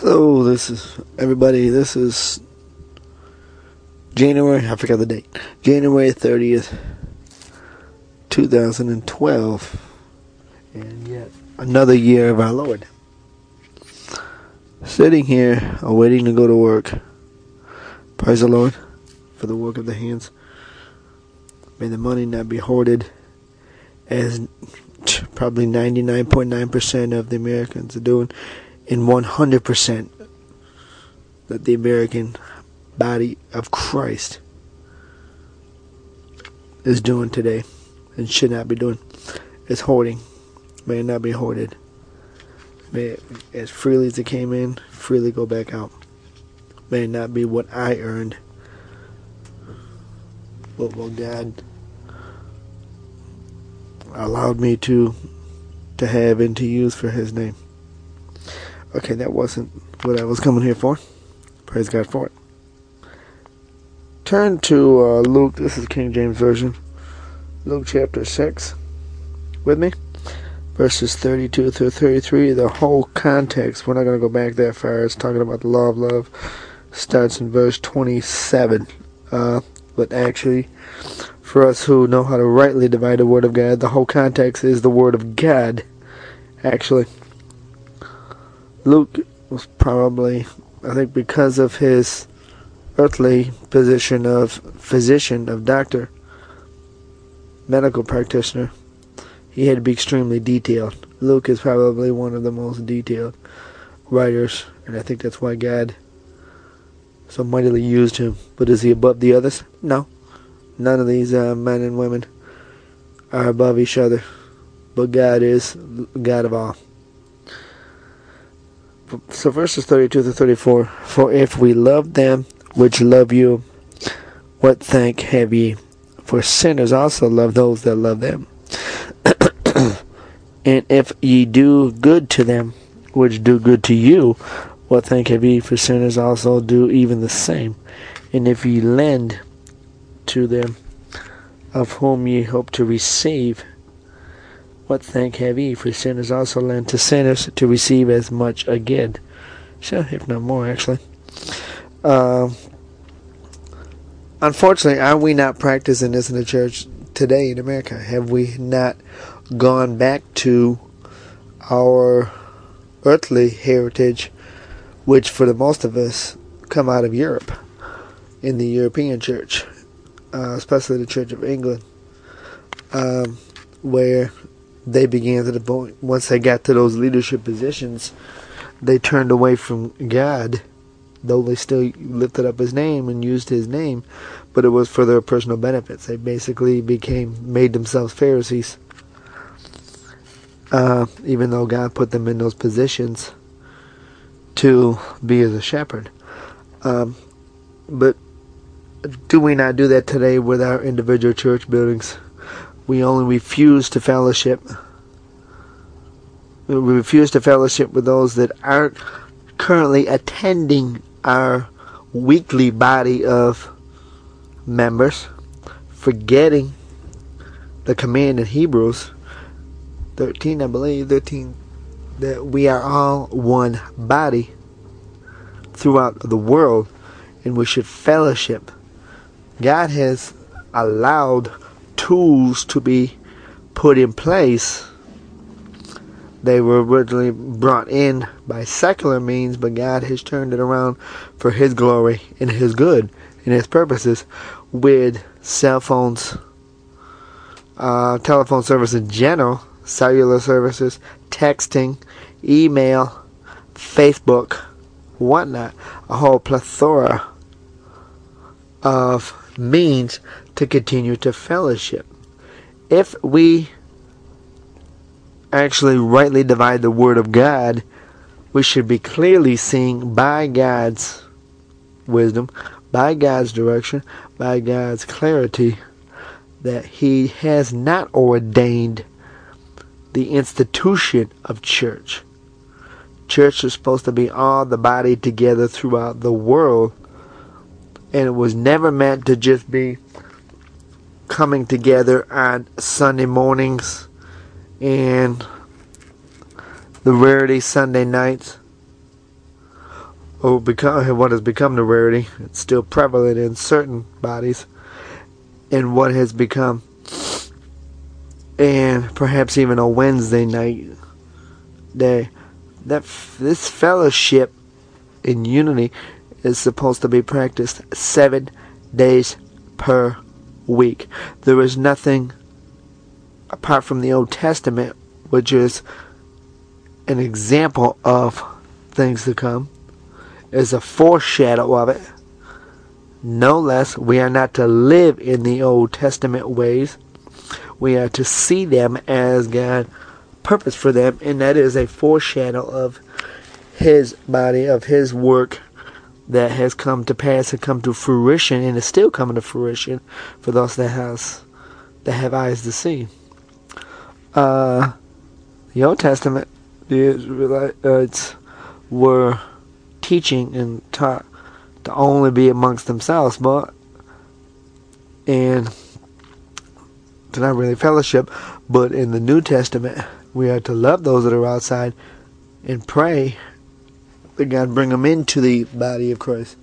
Hello, this is everybody. This is January, I forgot the date. January 30th, 2012. And yet another year of our Lord. Sitting here, awaiting to go to work. Praise the Lord for the work of the hands. May the money not be hoarded as probably 99.9% of the Americans are doing in 100% that the American body of Christ is doing today and should not be doing is hoarding. May it not be hoarded. May it, as freely as it came in, freely go back out. May it not be what I earned. But what God allowed me to to have and to use for his name. Okay, that wasn't what I was coming here for. Praise God for it. Turn to uh, Luke. This is King James Version. Luke chapter 6. With me? Verses 32 through 33. The whole context, we're not going to go back that far. It's talking about the law of love. Starts in verse 27. Uh, but actually, for us who know how to rightly divide the Word of God, the whole context is the Word of God, actually. Luke was probably, I think, because of his earthly position of physician, of doctor, medical practitioner, he had to be extremely detailed. Luke is probably one of the most detailed writers, and I think that's why God so mightily used him. But is he above the others? No. None of these uh, men and women are above each other. But God is God of all. So verses 32 to 34. For if we love them which love you, what thank have ye? For sinners also love those that love them. and if ye do good to them which do good to you, what thank have ye? For sinners also do even the same. And if ye lend to them of whom ye hope to receive, what thank have ye? For sinners also lend to sinners to receive as much again. Sure, if not more, actually. Uh, unfortunately, are we not practicing this in the church today in America? Have we not gone back to our earthly heritage, which for the most of us come out of Europe, in the European church, uh, especially the Church of England, um, where they began to the point once they got to those leadership positions, they turned away from God, though they still lifted up His name and used His name, but it was for their personal benefits. They basically became made themselves Pharisees, uh, even though God put them in those positions to be as a shepherd. Um, but do we not do that today with our individual church buildings? We only refuse to fellowship. We refuse to fellowship with those that aren't currently attending our weekly body of members, forgetting the command in Hebrews 13, I believe, 13, that we are all one body throughout the world and we should fellowship. God has allowed tools to be put in place. They were originally brought in by secular means, but God has turned it around for His glory and His good and His purposes with cell phones, uh, telephone service in general, cellular services, texting, email, Facebook, whatnot, a whole plethora of means to continue to fellowship. If we actually rightly divide the Word of God, we should be clearly seeing by God's wisdom, by God's direction, by God's clarity, that He has not ordained the institution of church. Church is supposed to be all the body together throughout the world and it was never meant to just be coming together on Sunday mornings and the rarity Sunday nights or become what has become the rarity. It's still prevalent in certain bodies, and what has become, and perhaps even a Wednesday night day. That this fellowship in unity is supposed to be practiced seven days per week. There is nothing apart from the Old Testament, which is an example of things to come is a foreshadow of it. No less, we are not to live in the Old Testament ways. We are to see them as God purpose for them, and that is a foreshadow of His body, of His work that has come to pass and come to fruition, and is still coming to fruition for those that has that have eyes to see. Uh, the Old Testament, the Israelites were teaching and taught to only be amongst themselves, but and to not really fellowship. But in the New Testament, we are to love those that are outside and pray that God bring them into the body of Christ.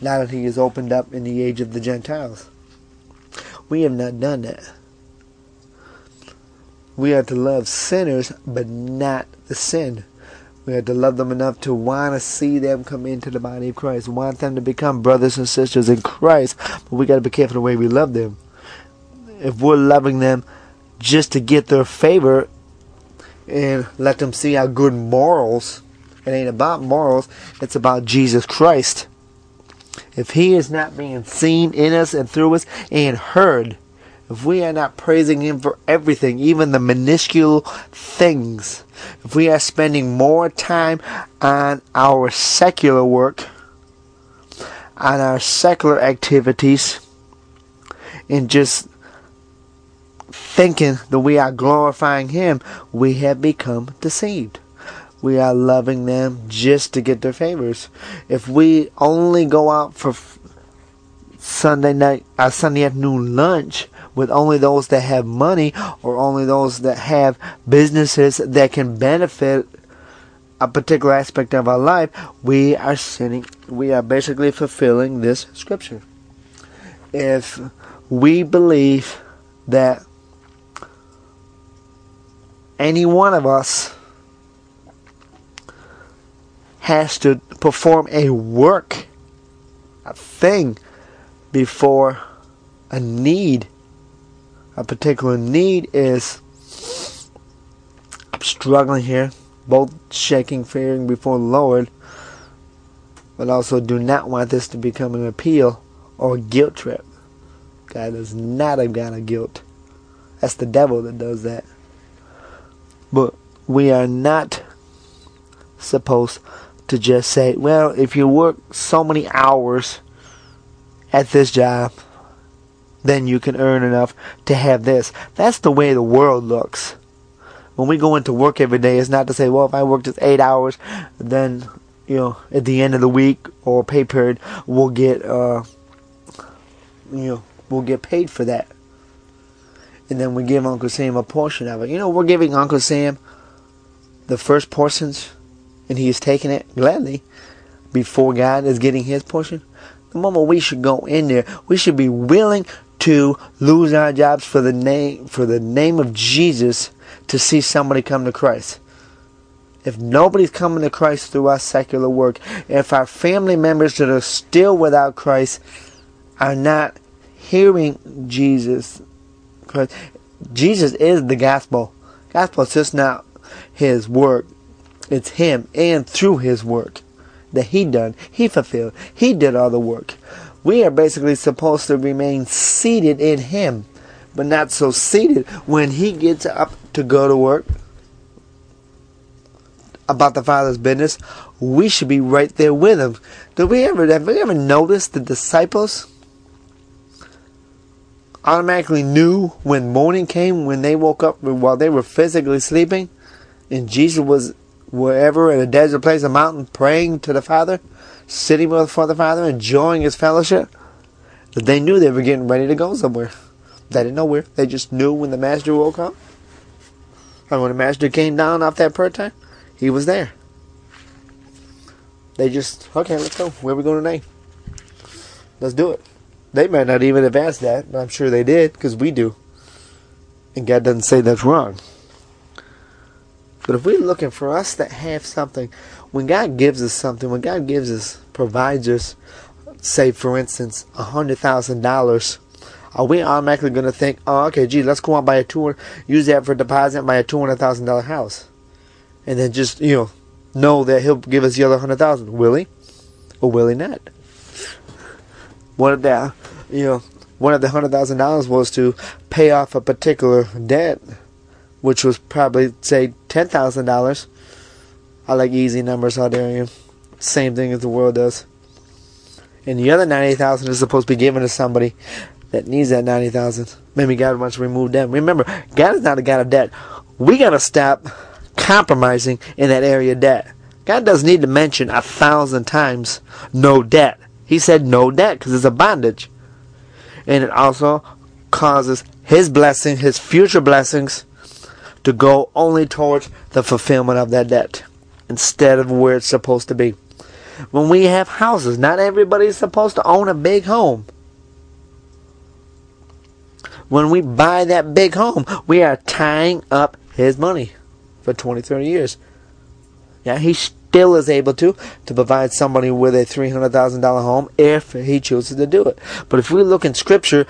Now that He has opened up in the age of the Gentiles, we have not done that. We are to love sinners, but not the sin. We have to love them enough to want to see them come into the body of Christ, want them to become brothers and sisters in Christ, but we got to be careful the way we love them. If we're loving them just to get their favor and let them see our good morals, it ain't about morals, it's about Jesus Christ. If He is not being seen in us and through us and heard, if we are not praising Him for everything, even the minuscule things, if we are spending more time on our secular work, on our secular activities, and just thinking that we are glorifying Him, we have become deceived. We are loving them just to get their favors. If we only go out for Sunday night, uh, Sunday afternoon lunch with only those that have money or only those that have businesses that can benefit a particular aspect of our life, we are sinning. We are basically fulfilling this scripture. If we believe that any one of us has to perform a work, a thing, before a need a particular need is I'm struggling here, both shaking, fearing before the Lord, but also do not want this to become an appeal or a guilt trip. God does not have got a guilt. That's the devil that does that. But we are not supposed to just say, well, if you work so many hours at this job, then you can earn enough to have this. That's the way the world looks. When we go into work every day, it's not to say, well, if I work just eight hours, then, you know, at the end of the week or pay period, we'll get, uh, you know, we'll get paid for that. And then we give Uncle Sam a portion of it. You know, we're giving Uncle Sam the first portions, and he is taking it gladly before God is getting his portion. The moment we should go in there, we should be willing to lose our jobs for the name for the name of Jesus to see somebody come to Christ. If nobody's coming to Christ through our secular work, if our family members that are still without Christ are not hearing Jesus, Christ, Jesus is the gospel. Gospel is just not his work. It's him and through his work that he done. He fulfilled. He did all the work. We are basically supposed to remain seated in Him, but not so seated when He gets up to go to work about the Father's business. We should be right there with Him. Did we ever have we ever noticed the disciples automatically knew when morning came when they woke up while they were physically sleeping, and Jesus was wherever in a desert place, a mountain, praying to the Father? sitting before the Father, enjoying His fellowship, they knew they were getting ready to go somewhere. They didn't know where. They just knew when the Master woke up. And when the Master came down off that prayer time, He was there. They just, okay, let's go. Where we going tonight? Let's do it. They might not even have asked that, but I'm sure they did because we do. And God doesn't say that's wrong. But if we're looking for us to have something, when God gives us something, when God gives us, provides us, say for instance, a hundred thousand dollars, are we automatically going to think, oh, okay, gee, let's go out buy a two, use that for deposit, buy a two hundred thousand dollar house, and then just you know know that He'll give us the other hundred thousand? Will He, or will He not? What if that, you know, one of the hundred thousand dollars was to pay off a particular debt? which was probably say ten thousand dollars. I like easy numbers out there. You same thing as the world does. And the other ninety thousand is supposed to be given to somebody that needs that ninety thousand. Maybe God wants to remove them. Remember, God is not a God of debt. We gotta stop compromising in that area of debt. God doesn't need to mention a thousand times no debt. He said no debt because it's a bondage. And it also causes His blessing, His future blessings, to go only towards the fulfillment of that debt instead of where it's supposed to be. When we have houses, not everybody's supposed to own a big home. When we buy that big home, we are tying up his money for 20, 30 years. Yeah, he still is able to to provide somebody with a $300,000 home if he chooses to do it. But if we look in scripture,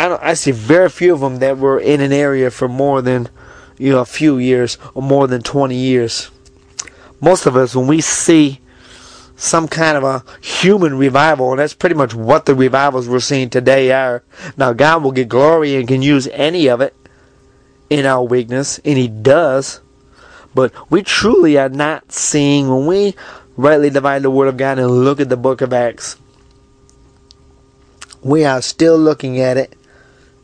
I don't I see very few of them that were in an area for more than you know, a few years or more than 20 years. Most of us, when we see some kind of a human revival, and that's pretty much what the revivals we're seeing today are. Now, God will get glory and can use any of it in our weakness, and He does. But we truly are not seeing, when we rightly divide the Word of God and look at the book of Acts, we are still looking at it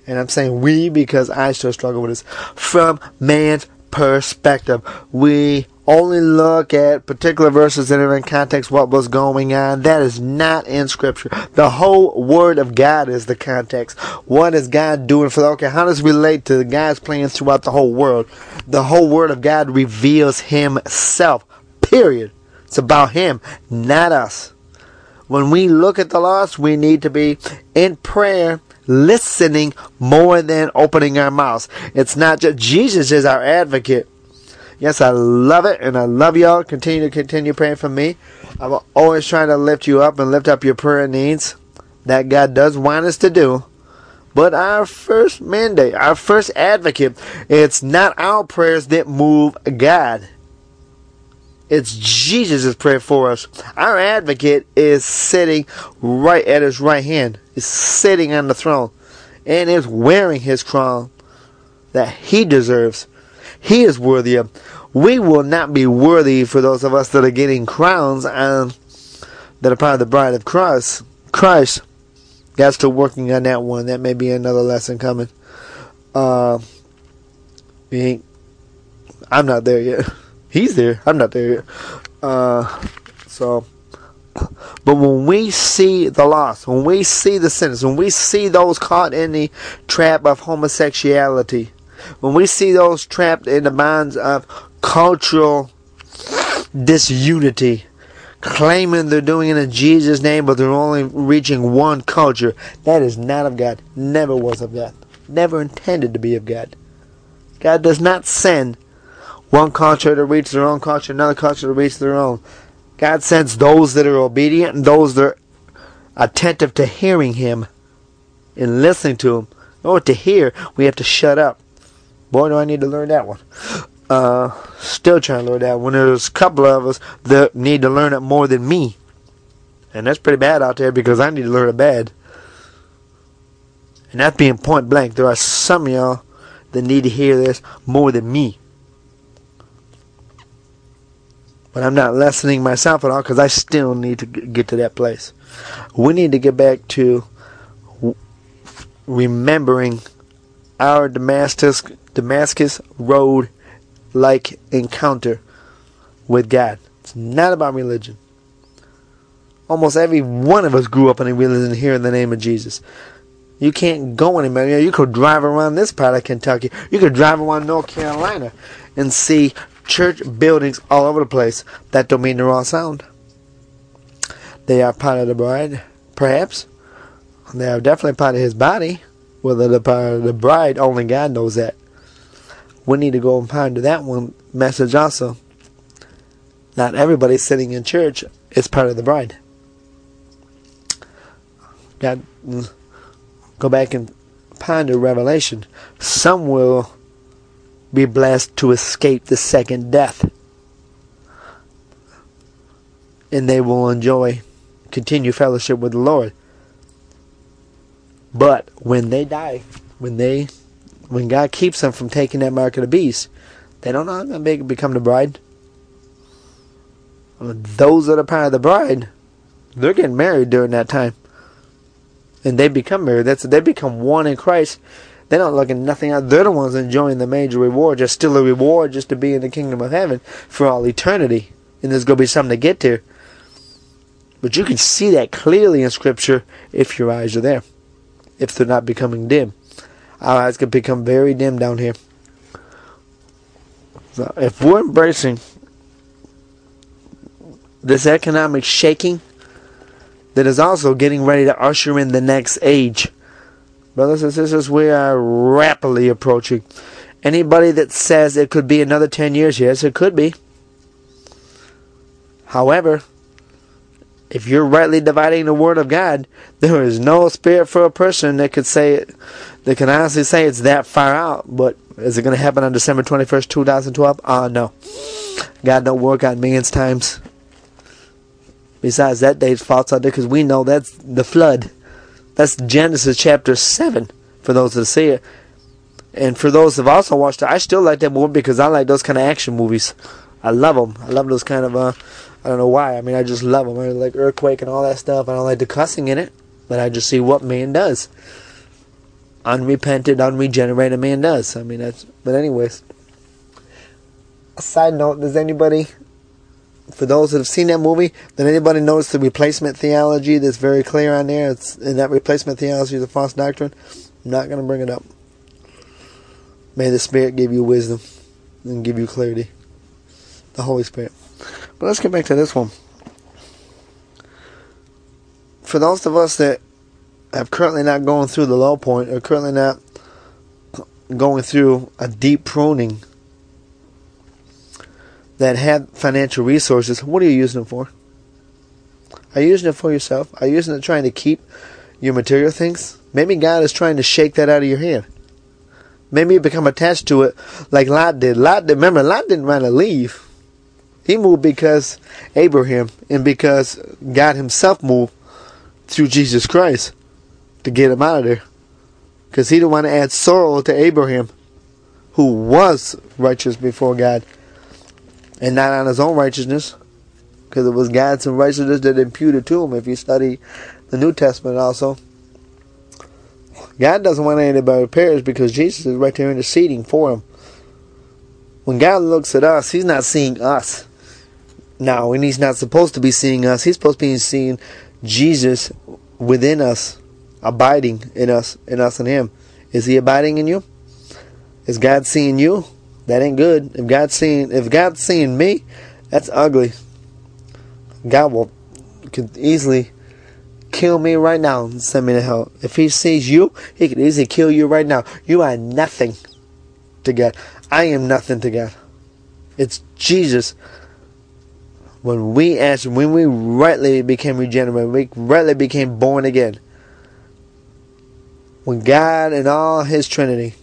and I'm saying we because I still struggle with this, from man's perspective. We only look at particular verses that are in context what was going on. That is not in scripture. The whole word of God is the context. What is God doing for the, okay, how does it relate to God's plans throughout the whole world? The whole word of God reveals himself. Period. It's about him, not us. When we look at the lost, we need to be in prayer listening more than opening our mouths. It's not just Jesus is our advocate. Yes, I love it, and I love y'all. Continue to continue praying for me. I'm always trying to lift you up and lift up your prayer needs that God does want us to do. But our first mandate, our first advocate, it's not our prayers that move God. It's Jesus' prayer for us. Our advocate is sitting right at his right hand, is sitting on the throne, and is wearing his crown that he deserves. He is worthy of. We will not be worthy for those of us that are getting crowns and that are part of the bride of Christ. Christ. God's still working on that one. That may be another lesson coming. Uh, I'm not there yet. He's there. I'm not there. Uh, so, but when we see the loss, when we see the sinners, when we see those caught in the trap of homosexuality, when we see those trapped in the bonds of cultural disunity, claiming they're doing it in Jesus' name, but they're only reaching one culture, that is not of God. Never was of God. Never intended to be of God. God does not send one culture to reach their own culture, another culture to reach their own. God sends those that are obedient and those that are attentive to hearing Him and listening to Him. In order to hear, we have to shut up. Boy, do I need to learn that one. Uh, still trying to learn that one. There's a couple of us that need to learn it more than me. And that's pretty bad out there because I need to learn it bad. And that's being point blank. There are some y'all that need to hear this more than me. But I'm not lessening myself at all because I still need to get to that place. We need to get back to remembering our Damascus Damascus road like encounter with God. It's not about religion. Almost every one of us grew up in a religion here in the name of Jesus. You can't go anywhere. You could drive around this part of Kentucky. You could drive around North Carolina and see church buildings all over the place. That don't mean the wrong sound. They are part of the bride, perhaps. They are definitely part of his body. Whether they're part of the bride, only God knows that. We need to go and ponder that one message also. Not everybody sitting in church is part of the bride. God, mm, go back and ponder Revelation. Some will be blessed to escape the second death. And they will enjoy, continue fellowship with the Lord. But when they die, when they, when God keeps them from taking that mark of the beast, they don't know how to become the bride. Those that are part of the bride, they're getting married during that time, and they become married. That's they become one in Christ. They're not looking at nothing else. They're the ones enjoying the major reward. Just still a reward just to be in the kingdom of heaven for all eternity. And there's going to be something to get to. But you can see that clearly in Scripture if your eyes are there. If they're not becoming dim. Our eyes can become very dim down here. So if we're embracing this economic shaking that is also getting ready to usher in the next age, Brothers and sisters, we are rapidly approaching. Anybody that says it could be another 10 years, yes, it could be. However, if you're rightly dividing the word of God, there is no spirit for a person that could say it, that can honestly say it's that far out. But is it going to happen on December 21st, 2012? Uh, no. God don't work on man's times. Besides, that date's false out there because we know that's the flood. That's Genesis chapter 7 for those that see it. And for those that have also watched it, I still like that movie because I like those kind of action movies. I love them. I love those kind of, uh, I don't know why. I mean, I just love them. I like Earthquake and all that stuff. I don't like the cussing in it, but I just see what man does. Unrepented, unregenerated man does. I mean, that's, but anyways. A side note, does anybody for those that have seen that movie, did anybody notice the replacement theology that's very clear on there? It's in that replacement theology is a false doctrine. I'm not going to bring it up. May the Spirit give you wisdom and give you clarity. The Holy Spirit. But let's get back to this one. For those of us that have currently not going through the low point or currently not going through a deep pruning that have financial resources, what are you using them for? Are you using it for yourself? Are you using it trying to keep your material things? Maybe God is trying to shake that out of your hand. Maybe you become attached to it like Lot did. Lot did, remember, Lot didn't want to leave. He moved because Abraham and because God himself moved through Jesus Christ to get him out of there. Because he didn't want to add sorrow to Abraham, who was righteous before God and not on his own righteousness, because it was God's righteousness that imputed to him. If you study the New Testament, also, God doesn't want anybody to perish because Jesus is right there interceding for him. When God looks at us, He's not seeing us. Now, and He's not supposed to be seeing us. He's supposed to be seeing Jesus within us, abiding in us, in us and Him. Is He abiding in you? Is God seeing you? That ain't good. If God's seeing if God's seeing me, that's ugly. God will could easily kill me right now and send me to hell. If he sees you, he could easily kill you right now. You are nothing to God. I am nothing to God. It's Jesus. When we asked, when we rightly became regenerate, we rightly became born again. When God and all His Trinity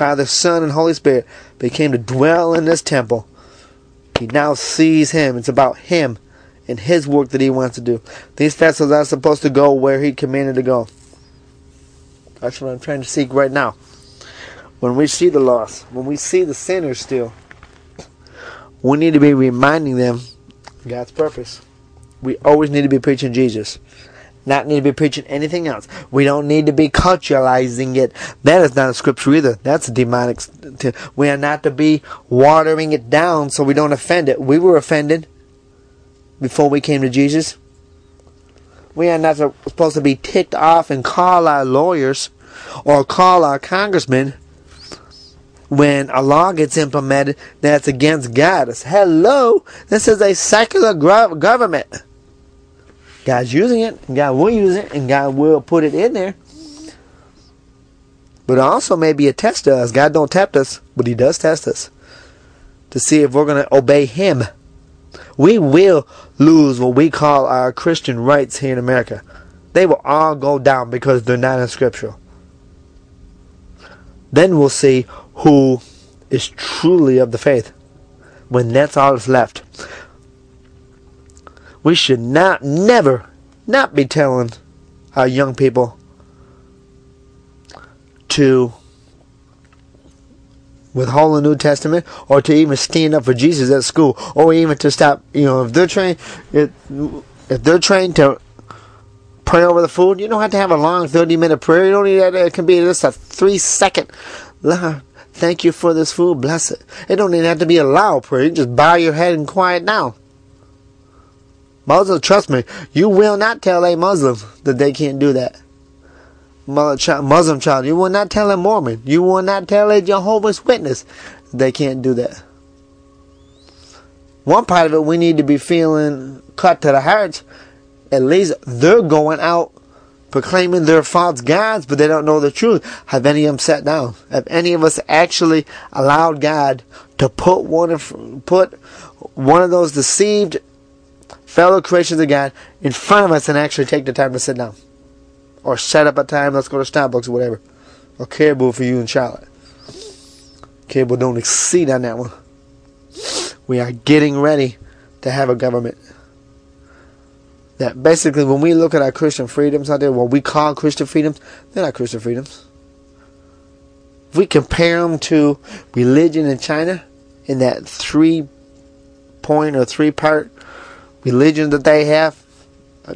Father, Son, and Holy Spirit became to dwell in this temple. He now sees Him. It's about Him and His work that He wants to do. These vessels are supposed to go where He commanded to go. That's what I'm trying to seek right now. When we see the lost, when we see the sinners still, we need to be reminding them God's purpose. We always need to be preaching Jesus not need to be preaching anything else. We don't need to be culturalizing it. That is not a scripture either. That's a demonic. We are not to be watering it down so we don't offend it. We were offended before we came to Jesus. We are not supposed to be ticked off and call our lawyers or call our congressmen when a law gets implemented that's against God. It's, Hello, this is a secular government. God's using it, and God will use it, and God will put it in there. But also maybe a test to us. God don't tempt us, but He does test us to see if we're going to obey Him. We will lose what we call our Christian rights here in America. They will all go down because they're not in Scripture. Then we'll see who is truly of the faith when that's all that's left. We should not, never, not be telling our young people to withhold the New Testament or to even stand up for Jesus at school or even to stop, you know, if they're trained, if, if they're trained to pray over the food, you don't have to have a long 30 minute prayer. You don't need that. It can be just a three second, thank you for this food, bless it. It don't even have to be a loud prayer. You just bow your head and quiet down. Muslims, trust me, you will not tell a Muslim that they can't do that. Muslim child, you will not tell a Mormon, you will not tell a Jehovah's Witness they can't do that. One part of it we need to be feeling cut to the heart. At least they're going out proclaiming their false gods, but they don't know the truth. Have any of them sat down? Have any of us actually allowed God to put one of put one of those deceived fellow creations of God in front of us and actually take the time to sit down? Or set up a time, let's go to Starbucks or whatever. Or Caribou for you in Charlotte. Caribou don't exceed on that one. We are getting ready to have a government that basically when we look at our Christian freedoms out there, what we call Christian freedoms, they're not Christian freedoms. If we compare them to religion in China, in that three point or three part religion that they have, I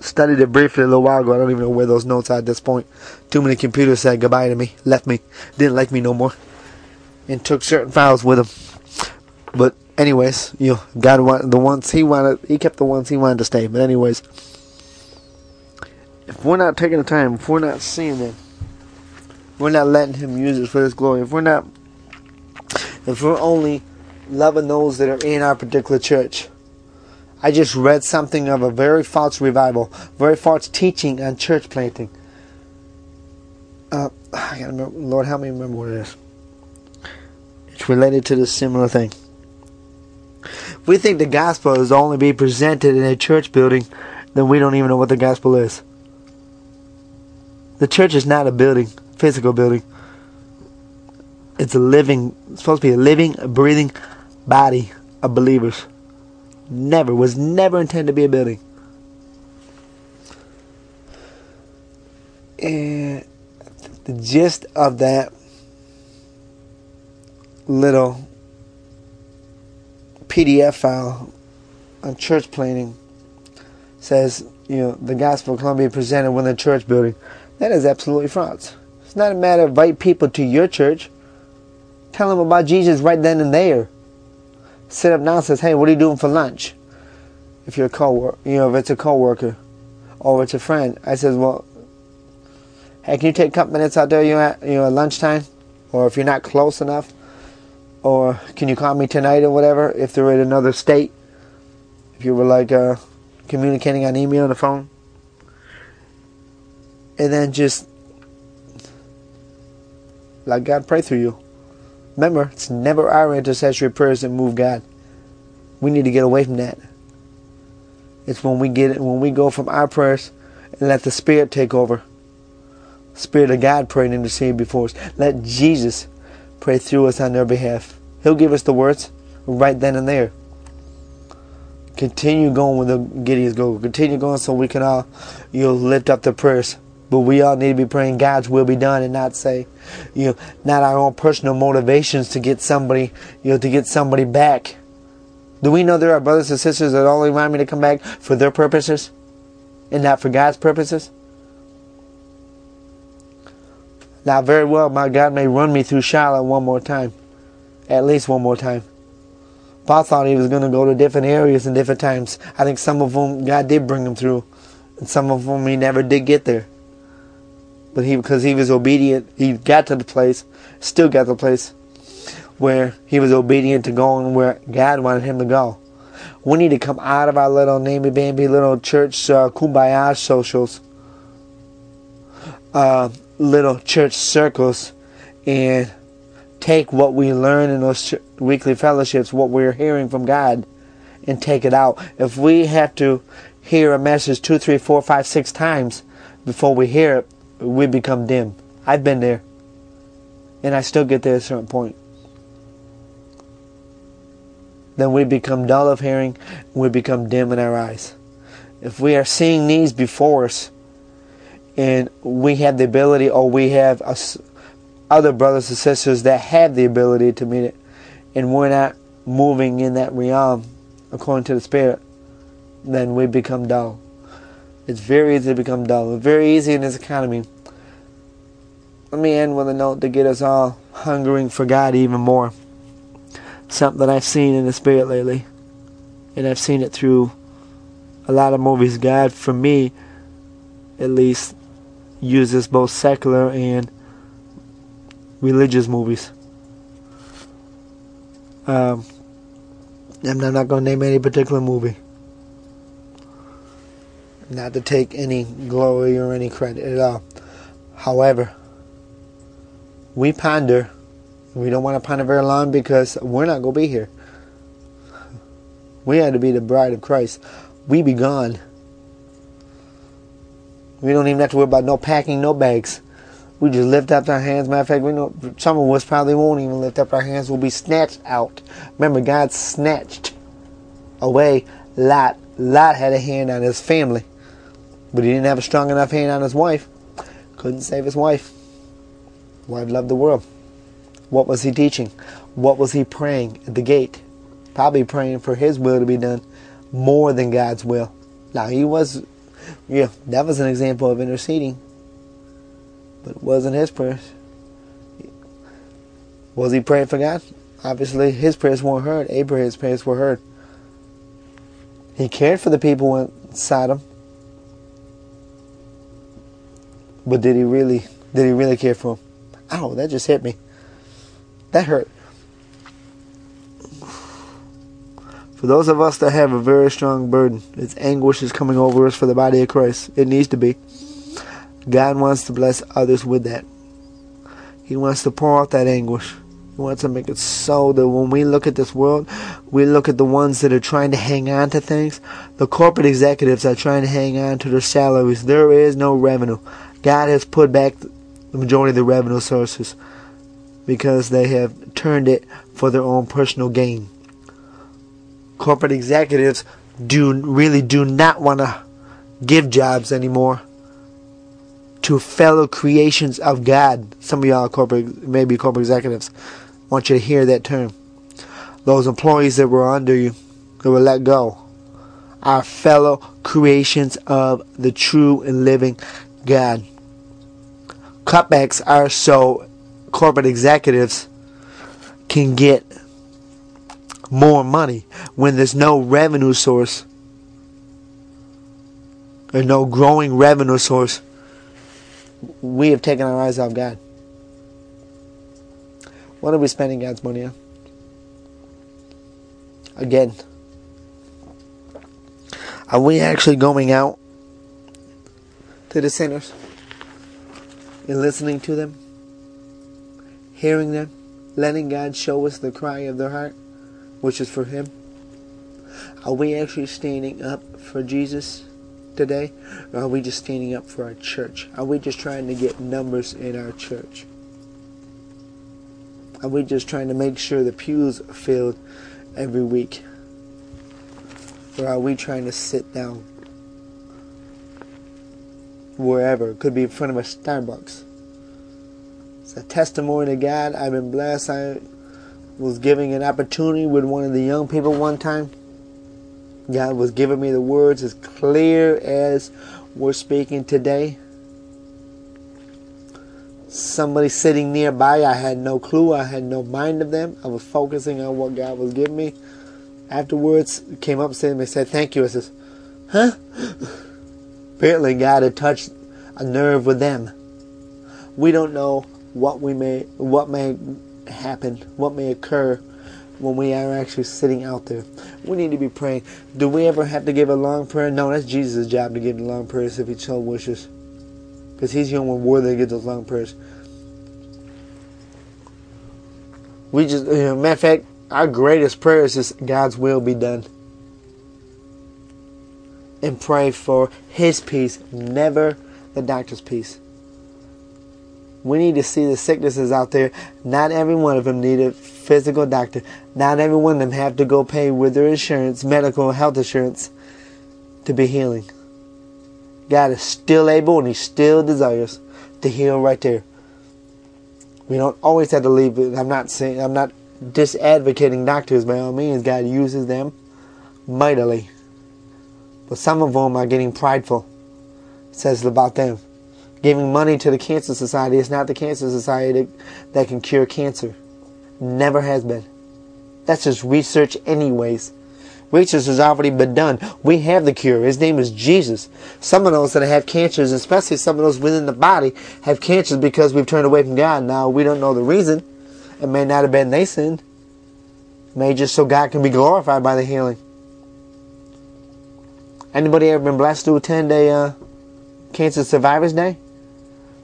studied it briefly a little while ago. I don't even know where those notes are at this point. Too many computers said goodbye to me, left me, didn't like me no more, and took certain files with them. But anyways, you know, God wanted the ones he wanted. He kept the ones he wanted to stay. But anyways, if we're not taking the time, if we're not seeing them, we're not letting Him use us for His glory. If we're not, if we're only loving those that are in our particular church. I just read something of a very false revival, very false teaching on church planting. Uh, I gotta remember, Lord, help me remember what it is. It's related to this similar thing. If we think the gospel is only be presented in a church building, then we don't even know what the gospel is. The church is not a building, physical building. It's a living, it's supposed to be a living, breathing body of believers. Never, was never intended to be a building. And the gist of that little PDF file on church planning says, you know, the gospel can be presented within the church building. That is absolutely false. It's not a matter of invite people to your church. Tell them about Jesus right then and there. Sit up now and says, hey, what are you doing for lunch? If you're a co you know, if it's a coworker or it's a friend, I says, well, hey, can you take a couple minutes out there, you know, at, you know, at lunchtime? Or if you're not close enough, or can you call me tonight or whatever if they're in another state? If you were like uh, communicating on email on the phone. And then just let God pray through you. Remember, it's never our intercessory prayers that move God. We need to get away from that. It's when we get it, when we go from our prayers and let the Spirit take over. Spirit of God pray and intercede before us. Let Jesus pray through us on their behalf. He'll give us the words right then and there. Continue going with the Gideon's goal. Continue going so we can all you know lift up the prayers. But we all need to be praying God's will be done and not say, you know, not our own personal motivations to get somebody, you know, to get somebody back. Do we know there are brothers and sisters that only want me to come back for their purposes and not for God's purposes? Now, very well, my God may run me through Charlotte one more time. At least one more time. Paul thought he was going to go to different areas and different times. I think some of them God did bring him through, and some of them he never did get there. But he, because he was obedient, he got to the place, still got to the place where he was obedient to going where God wanted him to go. We need to come out of our little namey bamby little church uh, kumbaya socials, uh, little church circles, and take what we learn in those weekly fellowships, what we're hearing from God, and take it out. If we have to hear a message two, three, four, five, six times before we hear it, we become dim. I've been there. And I still get there at a certain point. Then we become dull of hearing, we become dim in our eyes. If we are seeing needs before us, and we have the ability, or we have other brothers and sisters that have the ability to meet it, and we're not moving in that realm according to the Spirit, then we become dull. It's very easy to become dull. Very easy in this economy. Let me end with a note to get us all hungering for God even more. Something I've seen in the Spirit lately, and I've seen it through a lot of movies. God, for me, at least, uses both secular and religious movies. Um, I'm not going to name any particular movie. Not to take any glory or any credit at all. However, we ponder. We don't want to ponder very long because we're not going to be here. We had to be the bride of Christ. We be gone. We don't even have to worry about no packing, no bags. We just lift up our hands. Matter of fact, we know some of us probably won't even lift up our hands. We'll be snatched out. Remember, God snatched away Lot. Lot had a hand on his family, but he didn't have a strong enough hand on his wife. Couldn't save his wife. Wife loved the world. What was he teaching? What was he praying at the gate? Probably praying for his will to be done more than God's will. Now he was, yeah, that was an example of interceding but it wasn't his prayers. Was he praying for God? Obviously, his prayers weren't heard. Abraham's prayers were heard. He cared for the people in Sodom, but did he really? Did he really care for them? Ow! That just hit me. That hurt. For those of us that have a very strong burden, its anguish is coming over us for the body of Christ. It needs to be. God wants to bless others with that. He wants to pour out that anguish. He wants to make it so that when we look at this world, we look at the ones that are trying to hang on to things. The corporate executives are trying to hang on to their salaries. There is no revenue. God has put back the majority of the revenue sources because they have turned it for their own personal gain. Corporate executives do really do not want to give jobs anymore to fellow creations of God. Some of y'all corporate, maybe corporate executives, want you to hear that term. Those employees that were under you, that were let go, are fellow creations of the true and living God. Cutbacks are so corporate executives can get more money when there's no revenue source or no growing revenue source we have taken our eyes off God. What are we spending God's money on? Again, are we actually going out to the sinners and listening to them, hearing them, letting God show us the cry of their heart, which is for Him? Are we actually standing up for Jesus? today? Or are we just standing up for our church? Are we just trying to get numbers in our church? Are we just trying to make sure the pews are filled every week? Or are we trying to sit down wherever? It could be in front of a Starbucks. It's a testimony to God. I've been blessed. I was giving an opportunity with one of the young people one time God was giving me the words as clear as we're speaking today. Somebody sitting nearby, I had no clue, I had no mind of them. I was focusing on what God was giving me. Afterwards, came up to me and said, Thank you. I says, Huh? Apparently, God had touched a nerve with them. We don't know what we may, what may happen, what may occur when we are actually sitting out there. We need to be praying. Do we ever have to give a long prayer? No, that's Jesus' job to give the long prayers if he so wishes. Because he's the only one worthy to give those long prayers. We just, you know, matter of fact, our greatest prayer is just God's will be done. And pray for His peace, never the doctor's peace. We need to see the sicknesses out there. Not every one of them need a physical doctor. Not every one of them have to go pay with their insurance, medical, health insurance, to be healing. God is still able and He still desires to heal right there. We don't always have to leave it. I'm not saying I'm not disadvocating doctors by all means. God uses them mightily. But some of them are getting prideful. It says about them. Giving money to the Cancer Society is not the Cancer Society that, can cure cancer. Never has been. That's just research anyways. Research has already been done. We have the cure. His name is Jesus. Some of those that have cancers, especially some of those within the body, have cancers because we've turned away from God. Now, we don't know the reason. It may not have been they sinned. May just so God can be glorified by the healing. Anybody ever been blessed to attend a uh, Cancer Survivors Day?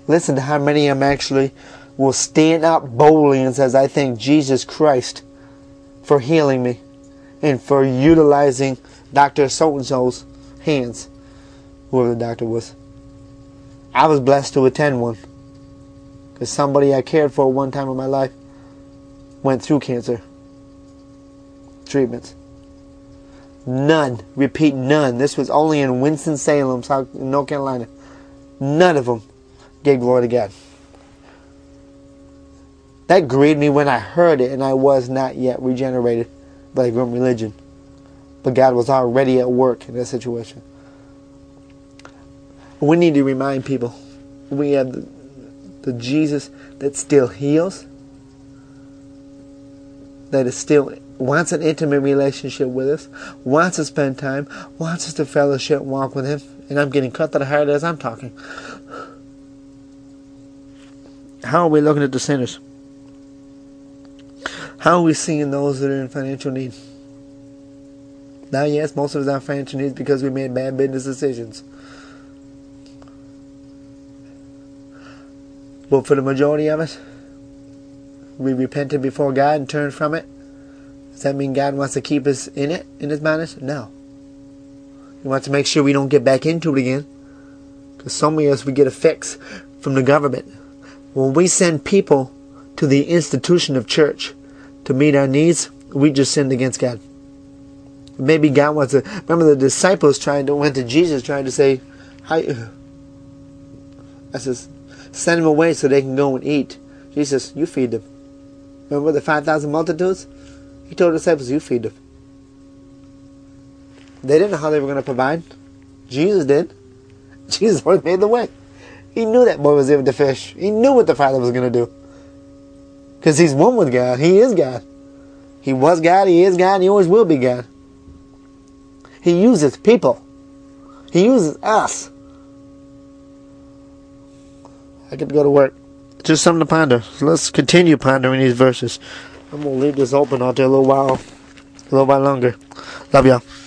Listen to how many of them actually will stand up boldly and says, I thank Jesus Christ for healing me and for utilizing Dr. So-and-so's hands, whoever the doctor was. I was blessed to attend one because somebody I cared for one time in my life went through cancer treatments. None, repeat, none. This was only in Winston-Salem, North Carolina. None of them gave glory to God. That grieved me when I heard it and I was not yet regenerated by the religion. But God was already at work in that situation. We need to remind people we have the, the Jesus that still heals, that is still wants an intimate relationship with us, wants to spend time, wants us to fellowship, walk with Him. And I'm getting cut to the heart as I'm talking. How are we looking at the sinners? How are we seeing those that are in financial need? Now, yes, most of us are financial needs because we made bad business decisions. But for the majority of us, we repented before God and turned from it. Does that mean God wants to keep us in it, in His madness? No. He wants to make sure we don't get back into it again. Because some of us, we get a fix from the government. When we send people to the institution of church to meet our needs, we just sinned against God. Maybe God wants to. Remember, the disciples trying to went to Jesus trying to say, "Hi." I says, send them away so they can go and eat. Jesus, you feed them. Remember the five thousand multitudes? He told the disciples, "You feed them." They didn't know how they were going to provide. Jesus did. Jesus already made the way. He knew that boy was able to fish. He knew what the Father was going to do. Because he's one with God. He is God. He was God, he is God, and he always will be God. He uses people. He uses us. I to go to work. Just something to ponder. Let's continue pondering these verses. I'm to leave this open out there a little while. A little while longer. Love y'all.